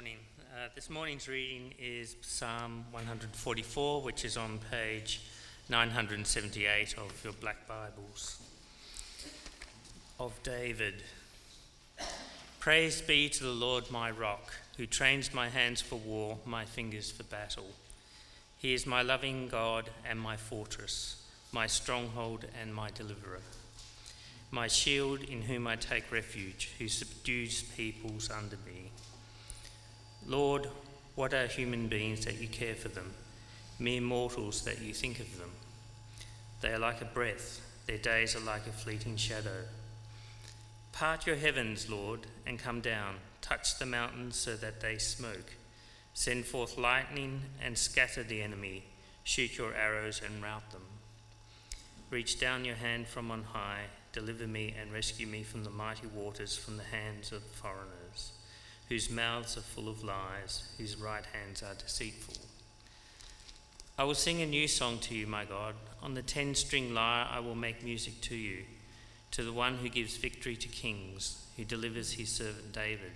morning. Uh, this morning's reading is Psalm 144, which is on page 978 of your black Bibles. Of David. Praise be to the Lord my rock, who trains my hands for war, my fingers for battle. He is my loving God and my fortress, my stronghold and my deliverer, my shield in whom I take refuge, who subdues peoples under me. Lord, what are human beings that you care for them, mere mortals that you think of them? They are like a breath, their days are like a fleeting shadow. Part your heavens, Lord, and come down. Touch the mountains so that they smoke. Send forth lightning and scatter the enemy. Shoot your arrows and rout them. Reach down your hand from on high. Deliver me and rescue me from the mighty waters, from the hands of foreigners whose mouths are full of lies, whose right hands are deceitful. I will sing a new song to you, my God. On the ten string lyre I will make music to you, to the one who gives victory to kings, who delivers his servant David.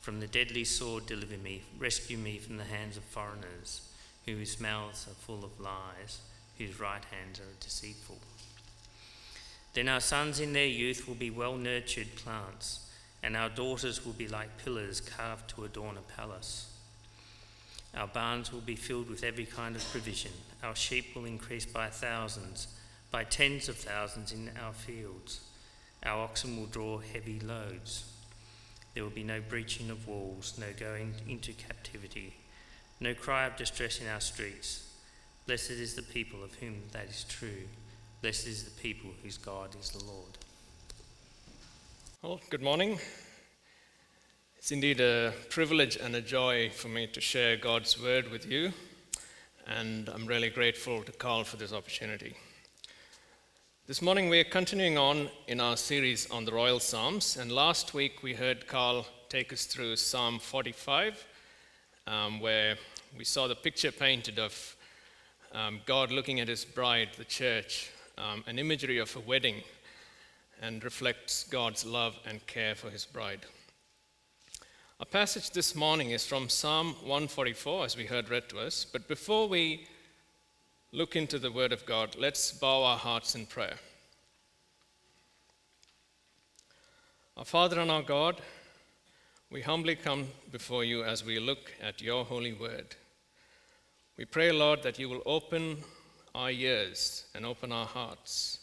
From the deadly sword, deliver me, rescue me from the hands of foreigners, whose mouths are full of lies, whose right hands are deceitful. Then our sons in their youth will be well nurtured plants and our daughters will be like pillars carved to adorn a palace. Our barns will be filled with every kind of provision. Our sheep will increase by thousands, by tens of thousands in our fields. Our oxen will draw heavy loads. There will be no breaching of walls, no going into captivity, no cry of distress in our streets. Blessed is the people of whom that is true. Blessed is the people whose God is the Lord. Well, good morning. It's indeed a privilege and a joy for me to share God's word with you, and I'm really grateful to Carl for this opportunity. This morning we are continuing on in our series on the Royal Psalms, and last week we heard Carl take us through Psalm 45, um, where we saw the picture painted of um, God looking at his bride, the church, um, an imagery of a wedding and reflects God's love and care for his bride. Our passage this morning is from Psalm 144, as we heard read to us. But before we look into the Word of God, let's bow our hearts in prayer. Our Father and our God, we humbly come before you as we look at your holy Word. We pray, Lord, that you will open our ears and open our hearts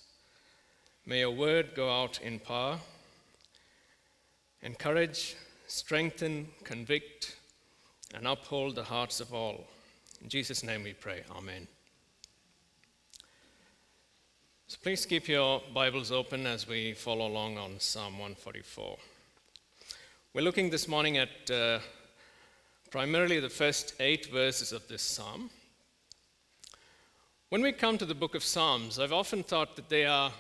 May your word go out in power, encourage, strengthen, convict, and uphold the hearts of all. In Jesus' name we pray. Amen. So please keep your Bibles open as we follow along on Psalm 144. We're looking this morning at uh, primarily the first eight verses of this psalm. When we come to the book of Psalms, I've often thought that they are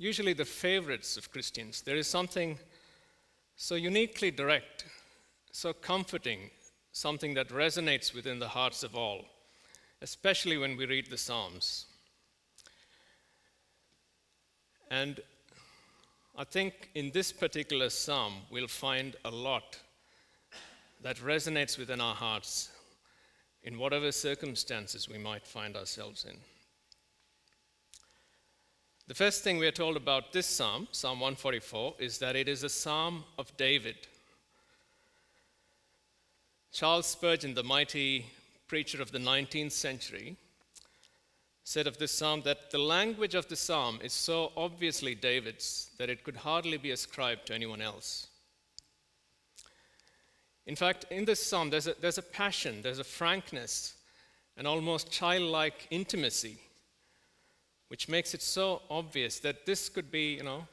usually the favorites of Christians. There is something so uniquely direct, so comforting, something that resonates within the hearts of all, especially when we read the Psalms. And I think in this particular psalm, we'll find a lot that resonates within our hearts in whatever circumstances we might find ourselves in. The first thing we are told about this psalm, Psalm 144, is that it is a psalm of David. Charles Spurgeon, the mighty preacher of the 19th century, said of this psalm that the language of the psalm is so obviously David's that it could hardly be ascribed to anyone else. In fact, in this psalm, there's a, there's a passion, there's a frankness, an almost childlike intimacy which makes it so obvious that this could be, you know,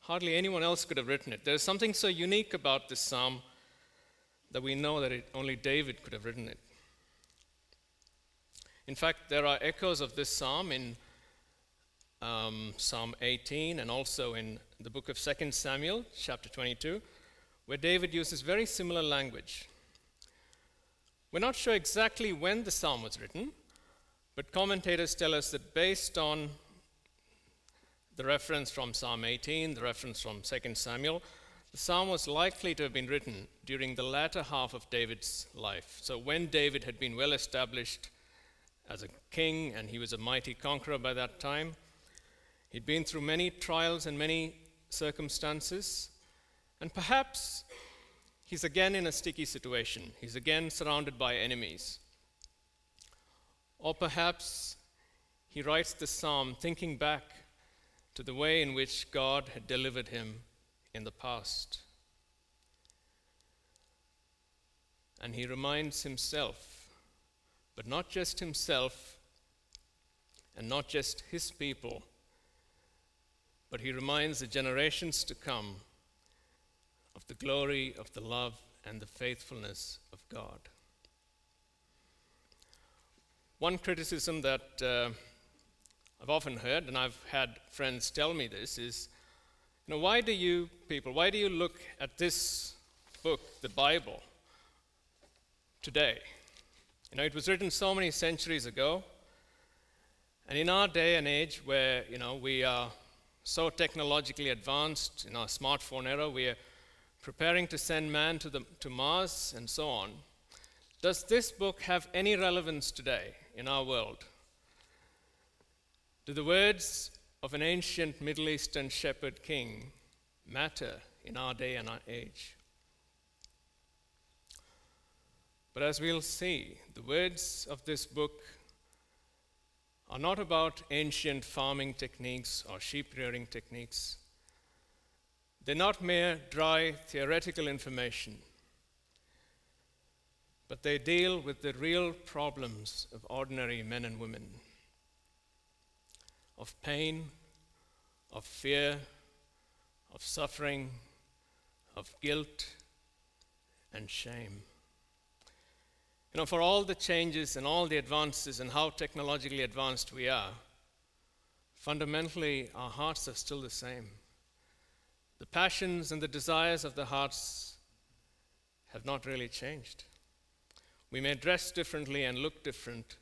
hardly anyone else could have written it. There's something so unique about this psalm that we know that it, only David could have written it. In fact, there are echoes of this psalm in um, Psalm 18 and also in the book of 2 Samuel, chapter 22, where David uses very similar language. We're not sure exactly when the psalm was written, but commentators tell us that based on the reference from Psalm 18, the reference from 2 Samuel, The psalm was likely to have been written during the latter half of David's life. So, when David had been well established as a king and he was a mighty conqueror by that time, he'd been through many trials and many circumstances, and perhaps he's again in a sticky situation. He's again surrounded by enemies. Or perhaps he writes the psalm thinking back to the way in which God had delivered him in the past. And he reminds himself, but not just himself and not just his people, but he reminds the generations to come of the glory, of the love, and the faithfulness of God. One criticism that uh, I've often heard, and I've had friends tell me this, is you know, why do you people, why do you look at this book, the Bible, today? You know, it was written so many centuries ago, and in our day and age where, you know, we are so technologically advanced in our smartphone era, we are preparing to send man to, the, to Mars and so on. Does this book have any relevance today in our world? Do the words of an ancient Middle Eastern shepherd king matter in our day and our age? But as we'll see, the words of this book are not about ancient farming techniques or sheep rearing techniques. They're not mere dry theoretical information, but they deal with the real problems of ordinary men and women of pain, of fear, of suffering, of guilt, and shame. You know, for all the changes and all the advances and how technologically advanced we are, fundamentally our hearts are still the same. The passions and the desires of the hearts have not really changed. We may dress differently and look different,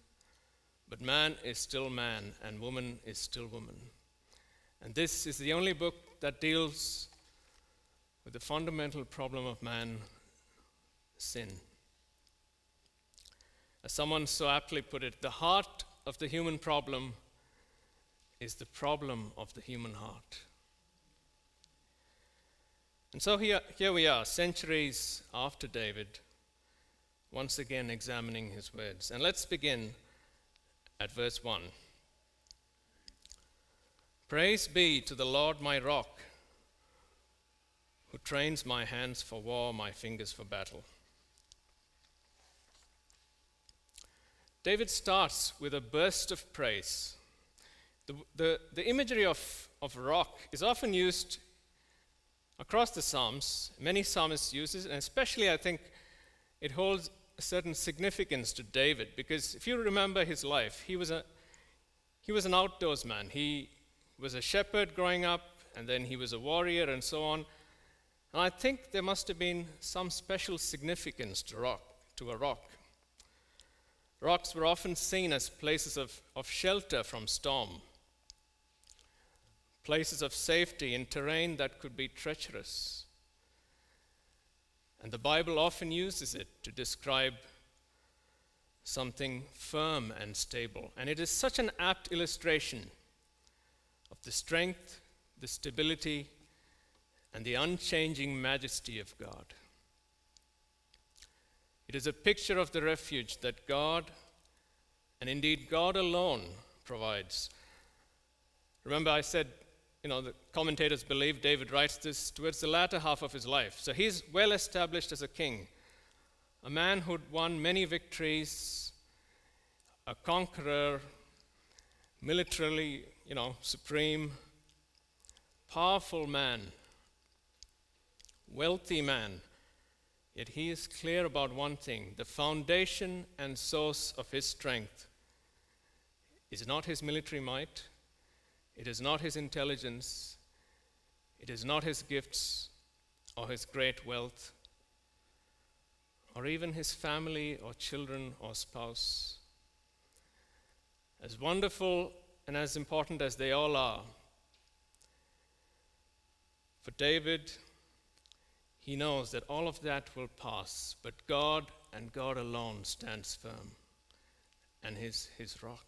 but man is still man and woman is still woman. And this is the only book that deals with the fundamental problem of man sin. As someone so aptly put it, the heart of the human problem is the problem of the human heart. And so here, here we are, centuries after David, once again examining his words. And let's begin at verse 1. Praise be to the Lord my rock, who trains my hands for war, my fingers for battle. David starts with a burst of praise. The, the, the imagery of, of rock is often used across the Psalms, many psalmists use it, and especially I think it holds certain significance to David because if you remember his life, he was, a, he was an outdoors man. He was a shepherd growing up, and then he was a warrior, and so on. And I think there must have been some special significance to, rock, to a rock. Rocks were often seen as places of, of shelter from storm places of safety in terrain that could be treacherous. And the Bible often uses it to describe something firm and stable. And it is such an apt illustration of the strength, the stability, and the unchanging majesty of God. It is a picture of the refuge that God, and indeed God alone, provides. Remember, I said you know, the commentators believe David writes this towards the latter half of his life. So he's well established as a king, a man who'd won many victories, a conqueror, militarily, you know, supreme, powerful man, wealthy man. Yet he is clear about one thing the foundation and source of his strength is not his military might it is not his intelligence, it is not his gifts or his great wealth, or even his family or children or spouse. As wonderful and as important as they all are, for David, he knows that all of that will pass, but God and God alone stands firm and his, his rock.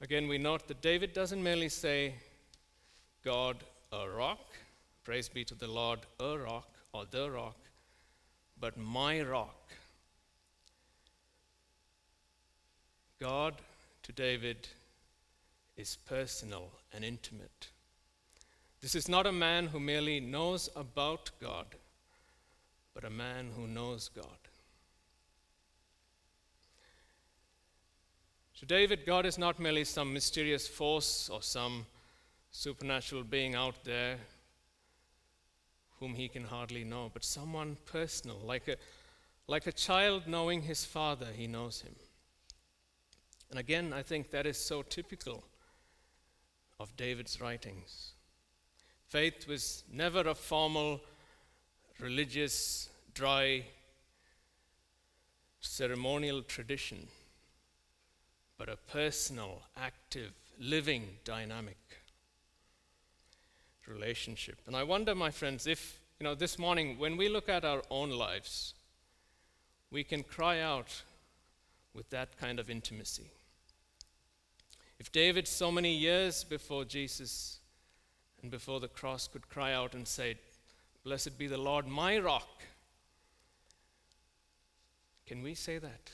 Again, we note that David doesn't merely say, God, a rock, praise be to the Lord, a rock or the rock, but my rock. God to David is personal and intimate. This is not a man who merely knows about God, but a man who knows God. To David, God is not merely some mysterious force or some supernatural being out there whom he can hardly know, but someone personal, like a, like a child knowing his father, he knows him. And again, I think that is so typical of David's writings. Faith was never a formal, religious, dry, ceremonial tradition, but a personal, active, living, dynamic relationship. And I wonder, my friends, if, you know, this morning, when we look at our own lives, we can cry out with that kind of intimacy. If David, so many years before Jesus and before the cross, could cry out and say, Blessed be the Lord, my rock, can we say that?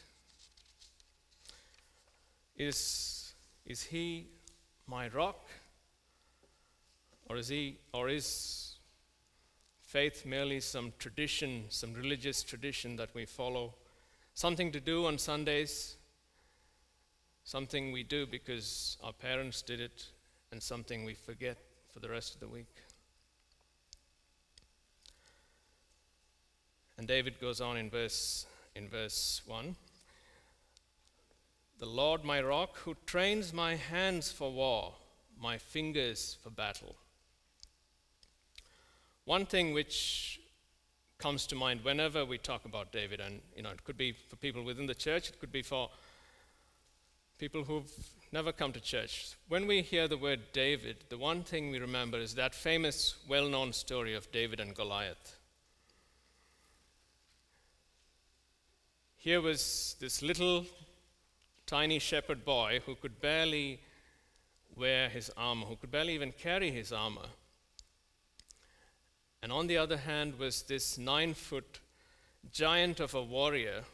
Is, is he my rock? Or is he or is faith merely some tradition, some religious tradition that we follow? Something to do on Sundays, something we do because our parents did it, and something we forget for the rest of the week. And David goes on in verse in verse 1. The Lord my rock who trains my hands for war, my fingers for battle. One thing which comes to mind whenever we talk about David, and you know, it could be for people within the church, it could be for people who've never come to church. When we hear the word David, the one thing we remember is that famous, well known story of David and Goliath. Here was this little tiny shepherd boy who could barely wear his armor, who could barely even carry his armor. And on the other hand was this nine foot giant of a warrior,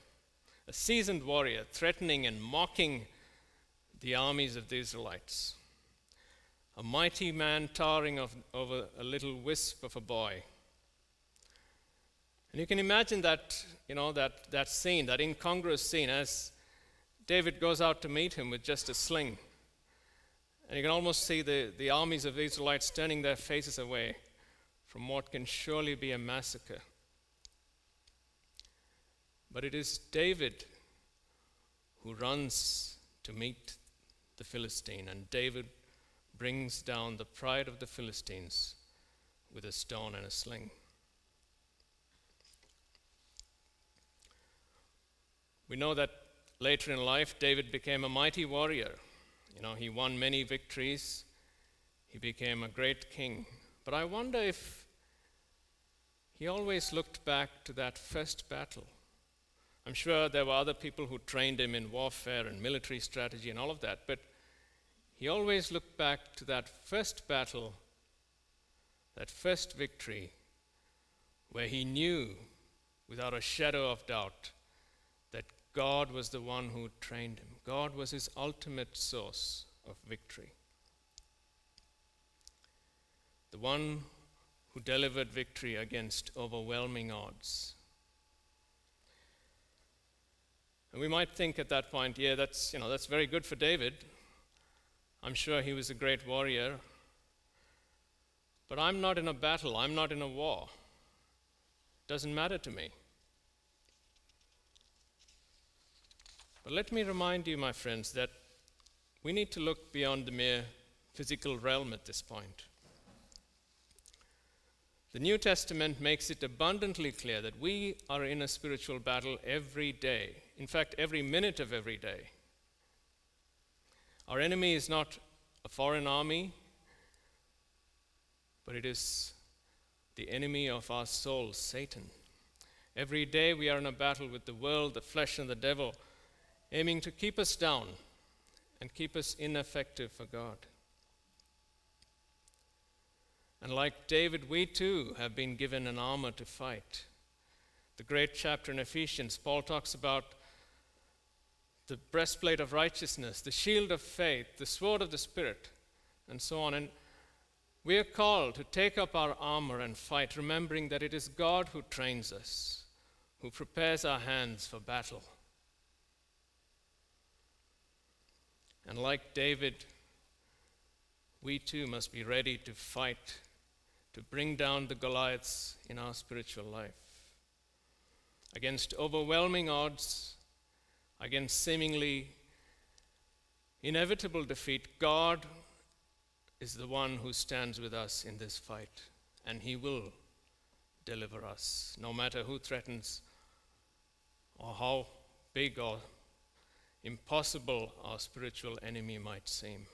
a seasoned warrior, threatening and mocking the armies of the Israelites. A mighty man towering of, over a little wisp of a boy. And you can imagine that, you know, that, that scene, that incongruous scene, as David goes out to meet him with just a sling. And you can almost see the, the armies of the Israelites turning their faces away from what can surely be a massacre. But it is David who runs to meet the Philistine, and David brings down the pride of the Philistines with a stone and a sling. We know that later in life, David became a mighty warrior. You know, he won many victories, he became a great king. But I wonder if he always looked back to that first battle. I'm sure there were other people who trained him in warfare and military strategy and all of that, but he always looked back to that first battle, that first victory, where he knew without a shadow of doubt God was the one who trained him. God was his ultimate source of victory. The one who delivered victory against overwhelming odds. And we might think at that point, yeah, that's, you know, that's very good for David. I'm sure he was a great warrior. But I'm not in a battle, I'm not in a war. It Doesn't matter to me. But let me remind you, my friends, that we need to look beyond the mere physical realm at this point. The New Testament makes it abundantly clear that we are in a spiritual battle every day. In fact, every minute of every day. Our enemy is not a foreign army, but it is the enemy of our souls, Satan. Every day we are in a battle with the world, the flesh, and the devil, aiming to keep us down and keep us ineffective for God. And like David, we too have been given an armor to fight. The great chapter in Ephesians, Paul talks about the breastplate of righteousness, the shield of faith, the sword of the Spirit, and so on. And we are called to take up our armor and fight, remembering that it is God who trains us, who prepares our hands for battle. And like David, we too must be ready to fight, to bring down the Goliaths in our spiritual life. Against overwhelming odds, against seemingly inevitable defeat, God is the one who stands with us in this fight, and He will deliver us, no matter who threatens or how big or impossible our spiritual enemy might seem.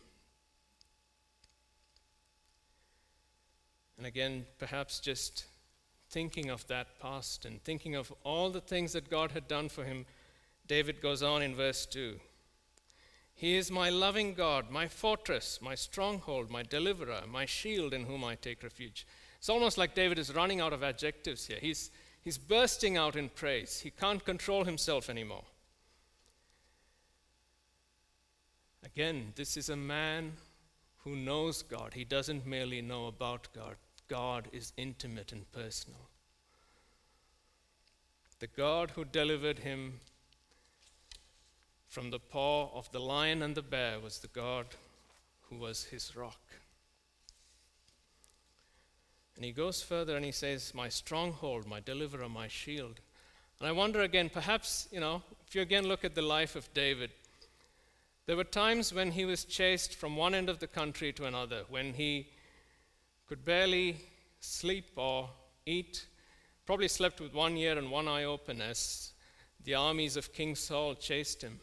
And again, perhaps just thinking of that past and thinking of all the things that God had done for him, David goes on in verse 2. He is my loving God, my fortress, my stronghold, my deliverer, my shield in whom I take refuge. It's almost like David is running out of adjectives here. He's, he's bursting out in praise. He can't control himself anymore. Again, this is a man who knows God. He doesn't merely know about God, God is intimate and personal. The God who delivered him from the paw of the lion and the bear was the God who was his rock. And he goes further and he says, My stronghold, my deliverer, my shield. And I wonder again, perhaps, you know, if you again look at the life of David, there were times when he was chased from one end of the country to another, when he could barely sleep or eat, probably slept with one ear and one eye open as the armies of King Saul chased him.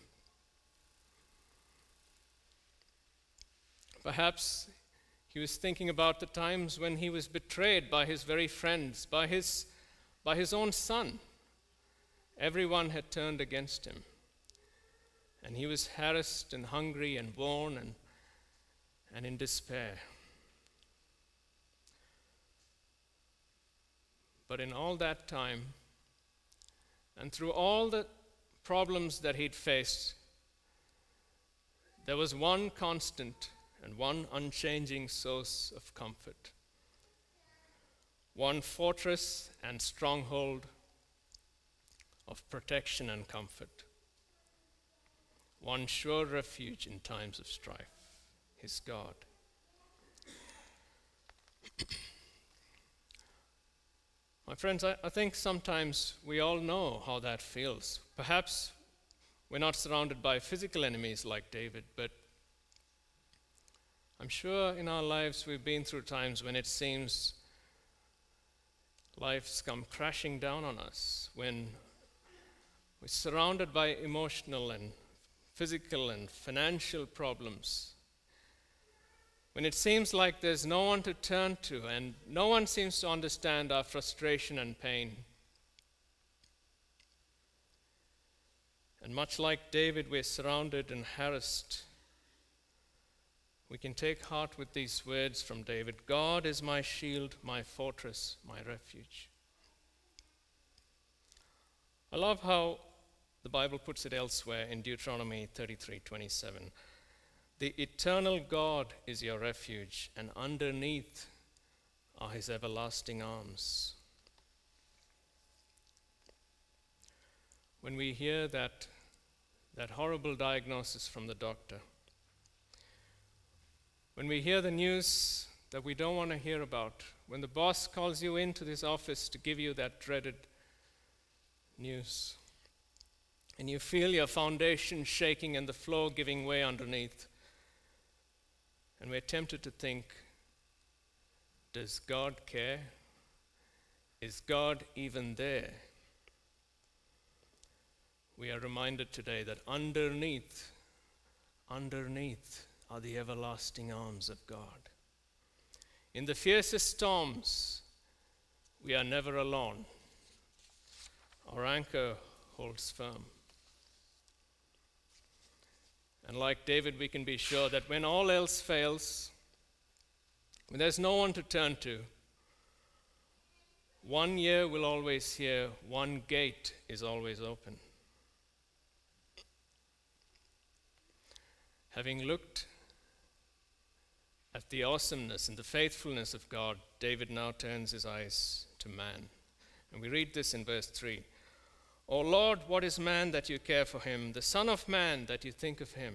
Perhaps he was thinking about the times when he was betrayed by his very friends, by his, by his own son. Everyone had turned against him. And he was harassed and hungry and worn and, and in despair. But in all that time, and through all the problems that he'd faced, there was one constant and one unchanging source of comfort, one fortress and stronghold of protection and comfort, one sure refuge in times of strife, his God. My friends, I, I, think sometimes we all know how that feels. Perhaps we're not surrounded by physical enemies like David, but I'm sure in our lives we've been through times when it seems life's come crashing down on us, when we're surrounded by emotional and physical and financial problems, when it seems like there's no one to turn to and no one seems to understand our frustration and pain. And much like David, we're surrounded and harassed we can take heart with these words from David God is my shield, my fortress, my refuge. I love how the Bible puts it elsewhere in Deuteronomy 33:27. The eternal God is your refuge, and underneath are his everlasting arms. When we hear that, that horrible diagnosis from the doctor, when we hear the news that we don't want to hear about, when the boss calls you into this office to give you that dreaded news, and you feel your foundation shaking and the floor giving way underneath, and we're tempted to think, does God care? Is God even there? We are reminded today that underneath, underneath, are the everlasting arms of God. In the fiercest storms, we are never alone. Our anchor holds firm. And like David, we can be sure that when all else fails, when there's no one to turn to, one ear will always hear, one gate is always open. Having looked at the awesomeness and the faithfulness of God, David now turns his eyes to man. And we read this in verse 3 O Lord, what is man that you care for him, the Son of Man that you think of him?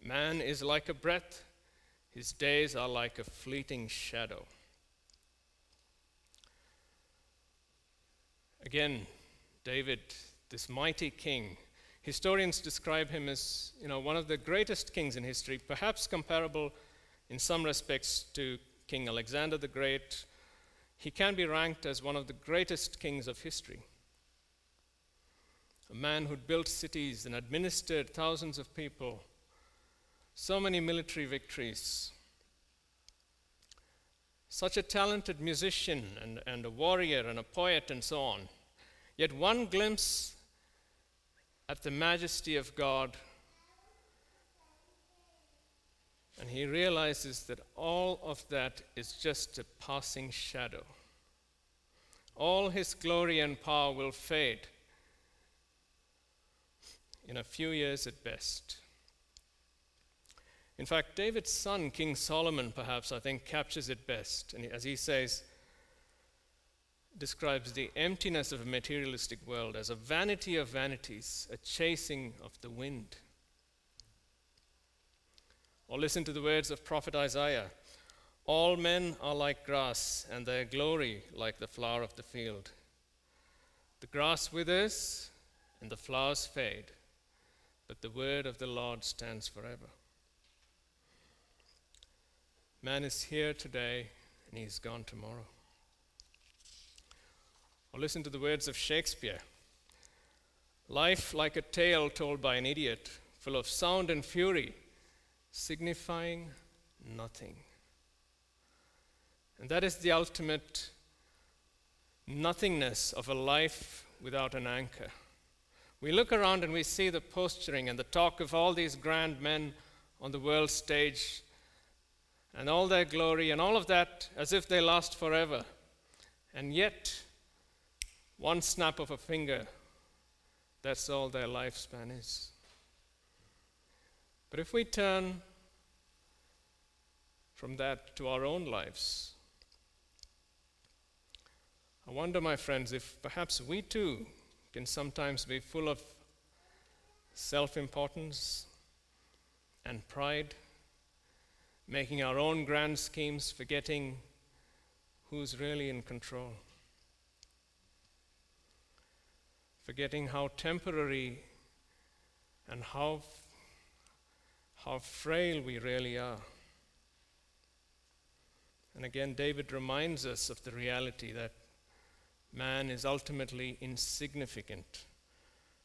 Man is like a breath, his days are like a fleeting shadow. Again, David, this mighty king, historians describe him as you know, one of the greatest kings in history, perhaps comparable in some respects to King Alexander the Great. He can be ranked as one of the greatest kings of history. A man who'd built cities and administered thousands of people, so many military victories, such a talented musician and, and a warrior and a poet and so on. Yet one glimpse at the majesty of God, and he realizes that all of that is just a passing shadow. All his glory and power will fade in a few years at best. In fact, David's son, King Solomon, perhaps, I think, captures it best. And as he says, describes the emptiness of a materialistic world as a vanity of vanities, a chasing of the wind. Or listen to the words of prophet Isaiah All men are like grass, and their glory like the flower of the field. The grass withers, and the flowers fade, but the word of the Lord stands forever. Man is here today, and he's gone tomorrow. Or listen to the words of Shakespeare Life like a tale told by an idiot, full of sound and fury, signifying nothing. And that is the ultimate nothingness of a life without an anchor. We look around and we see the posturing and the talk of all these grand men on the world stage and all their glory and all of that as if they last forever. And yet, one snap of a finger, that's all their lifespan is. But if we turn from that to our own lives, I wonder, my friends, if perhaps we too can sometimes be full of self importance and pride, making our own grand schemes, forgetting who's really in control. forgetting how temporary and how, how frail we really are. And again, David reminds us of the reality that man is ultimately insignificant,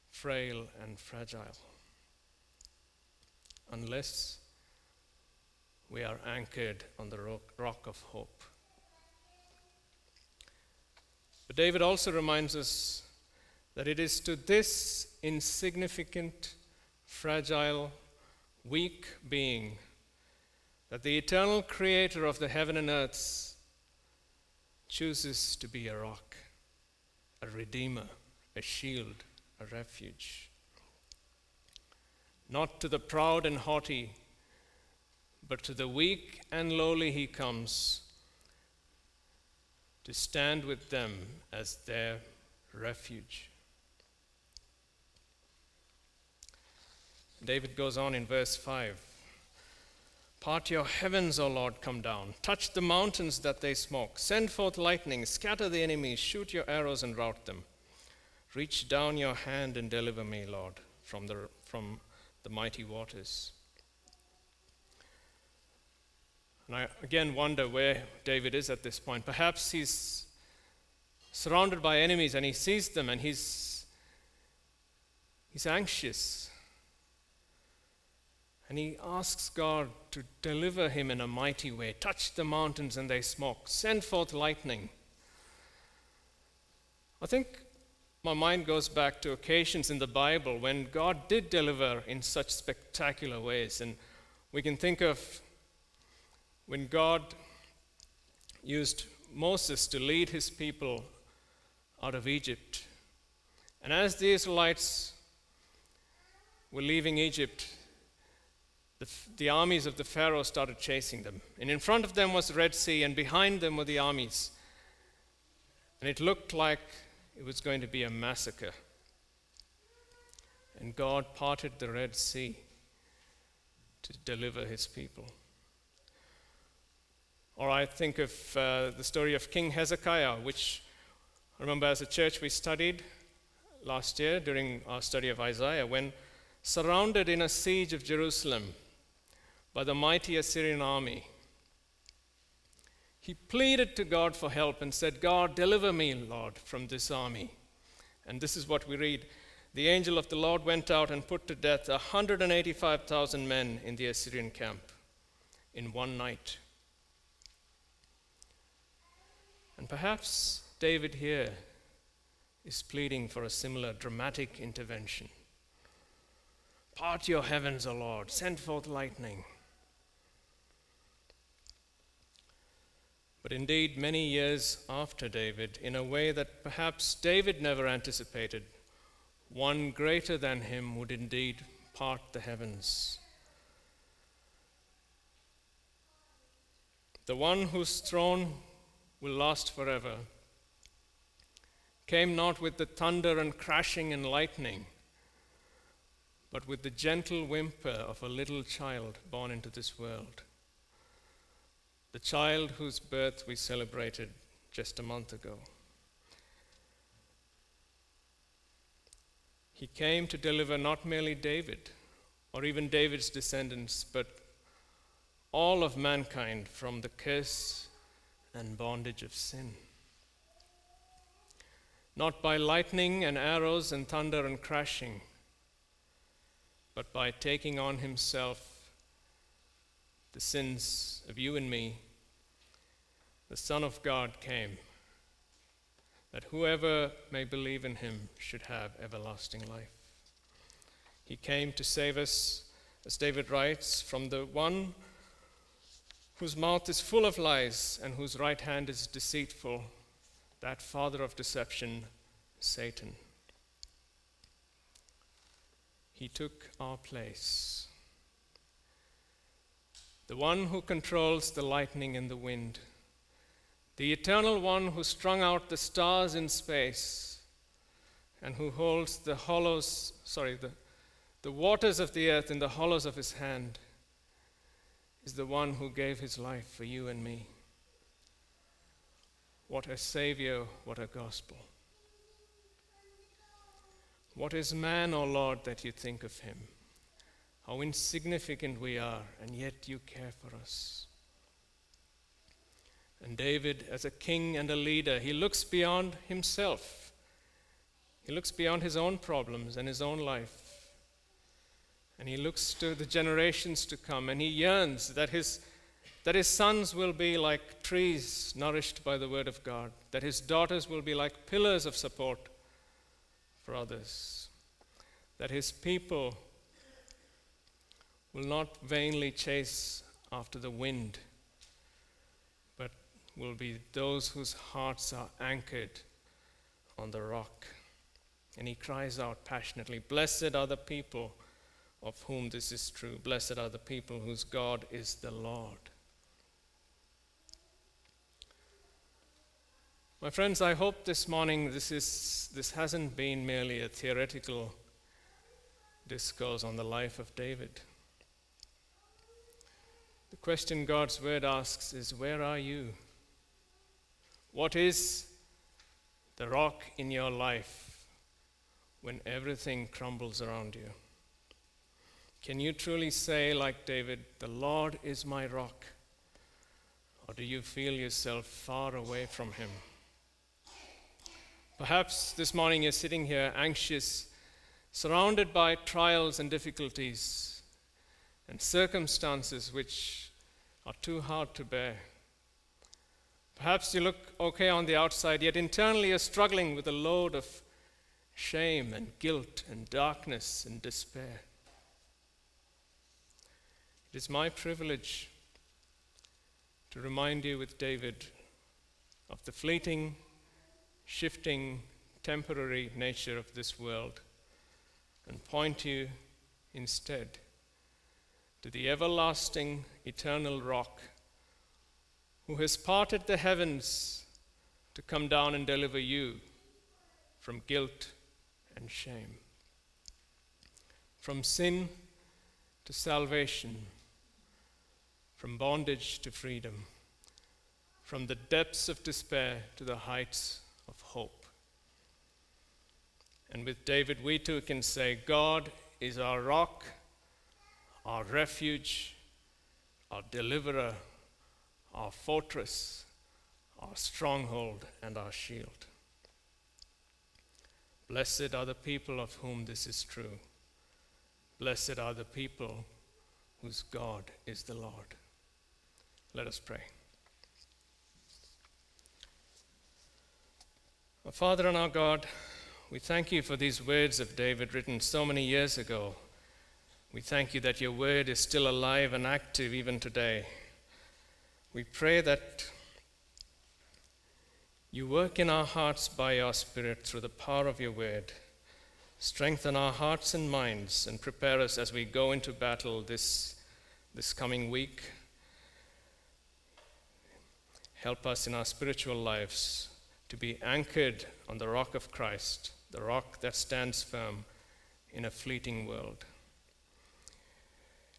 frail, and fragile unless we are anchored on the rock, of hope. But David also reminds us that it is to this insignificant, fragile, weak being that the eternal creator of the heaven and earth chooses to be a rock, a redeemer, a shield, a refuge. Not to the proud and haughty, but to the weak and lowly he comes to stand with them as their refuge. David goes on in verse 5 Part your heavens, O Lord, come down. Touch the mountains that they smoke. Send forth lightning. Scatter the enemies. Shoot your arrows and rout them. Reach down your hand and deliver me, Lord, from the, from the mighty waters. And I again wonder where David is at this point. Perhaps he's surrounded by enemies and he sees them and he's, he's anxious and he asks God to deliver him in a mighty way. Touch the mountains and they smoke. Send forth lightning. I think my mind goes back to occasions in the Bible when God did deliver in such spectacular ways. And we can think of when God used Moses to lead his people out of Egypt. And as the Israelites were leaving Egypt, the, the, armies of the Pharaoh started chasing them. And in front of them was the Red Sea, and behind them were the armies. And it looked like it was going to be a massacre. And God parted the Red Sea to deliver his people. Or I think of uh, the story of King Hezekiah, which I remember as a church we studied last year during our study of Isaiah, when surrounded in a siege of Jerusalem by the mighty Assyrian army, he pleaded to God for help and said, God, deliver me, Lord, from this army. And this is what we read. The angel of the Lord went out and put to death 185,000 men in the Assyrian camp in one night. And perhaps David here is pleading for a similar dramatic intervention. Part your heavens, O Lord, send forth lightning. But indeed, many years after David, in a way that perhaps David never anticipated, one greater than him would indeed part the heavens. The one whose throne will last forever came not with the thunder and crashing and lightning, but with the gentle whimper of a little child born into this world the child whose birth we celebrated just a month ago. He came to deliver not merely David or even David's descendants, but all of mankind from the curse and bondage of sin. Not by lightning and arrows and thunder and crashing, but by taking on himself the sins of you and me, the Son of God came, that whoever may believe in him should have everlasting life. He came to save us, as David writes, from the one whose mouth is full of lies and whose right hand is deceitful, that father of deception, Satan. He took our place the one who controls the lightning and the wind, the eternal one who strung out the stars in space and who holds the hollows, sorry, the, the waters of the earth in the hollows of his hand, is the one who gave his life for you and me. What a Savior, what a gospel. What is man, O oh Lord, that you think of him? How insignificant we are, and yet you care for us. And David, as a king and a leader, he looks beyond himself. He looks beyond his own problems and his own life. And he looks to the generations to come, and he yearns that his, that his sons will be like trees nourished by the word of God, that his daughters will be like pillars of support for others, that his people will not vainly chase after the wind, but will be those whose hearts are anchored on the rock. And he cries out passionately Blessed are the people of whom this is true. Blessed are the people whose God is the Lord. My friends, I hope this morning this, is, this hasn't been merely a theoretical discourse on the life of David. The question God's word asks is Where are you? What is the rock in your life when everything crumbles around you? Can you truly say, like David, The Lord is my rock? Or do you feel yourself far away from Him? Perhaps this morning you're sitting here anxious, surrounded by trials and difficulties and circumstances which are too hard to bear. Perhaps you look okay on the outside, yet internally you're struggling with a load of shame and guilt and darkness and despair. It is my privilege to remind you with David of the fleeting, shifting, temporary nature of this world and point you instead to the everlasting, eternal rock who has parted the heavens to come down and deliver you from guilt and shame, from sin to salvation, from bondage to freedom, from the depths of despair to the heights of hope. And with David, we too can say, God is our rock, our refuge, our deliverer, our fortress, our stronghold, and our shield. Blessed are the people of whom this is true. Blessed are the people whose God is the Lord. Let us pray. Our Father and our God, we thank you for these words of David written so many years ago. We thank you that your word is still alive and active even today. We pray that you work in our hearts by your Spirit through the power of your word. Strengthen our hearts and minds and prepare us as we go into battle this, this coming week. Help us in our spiritual lives to be anchored on the rock of Christ, the rock that stands firm in a fleeting world.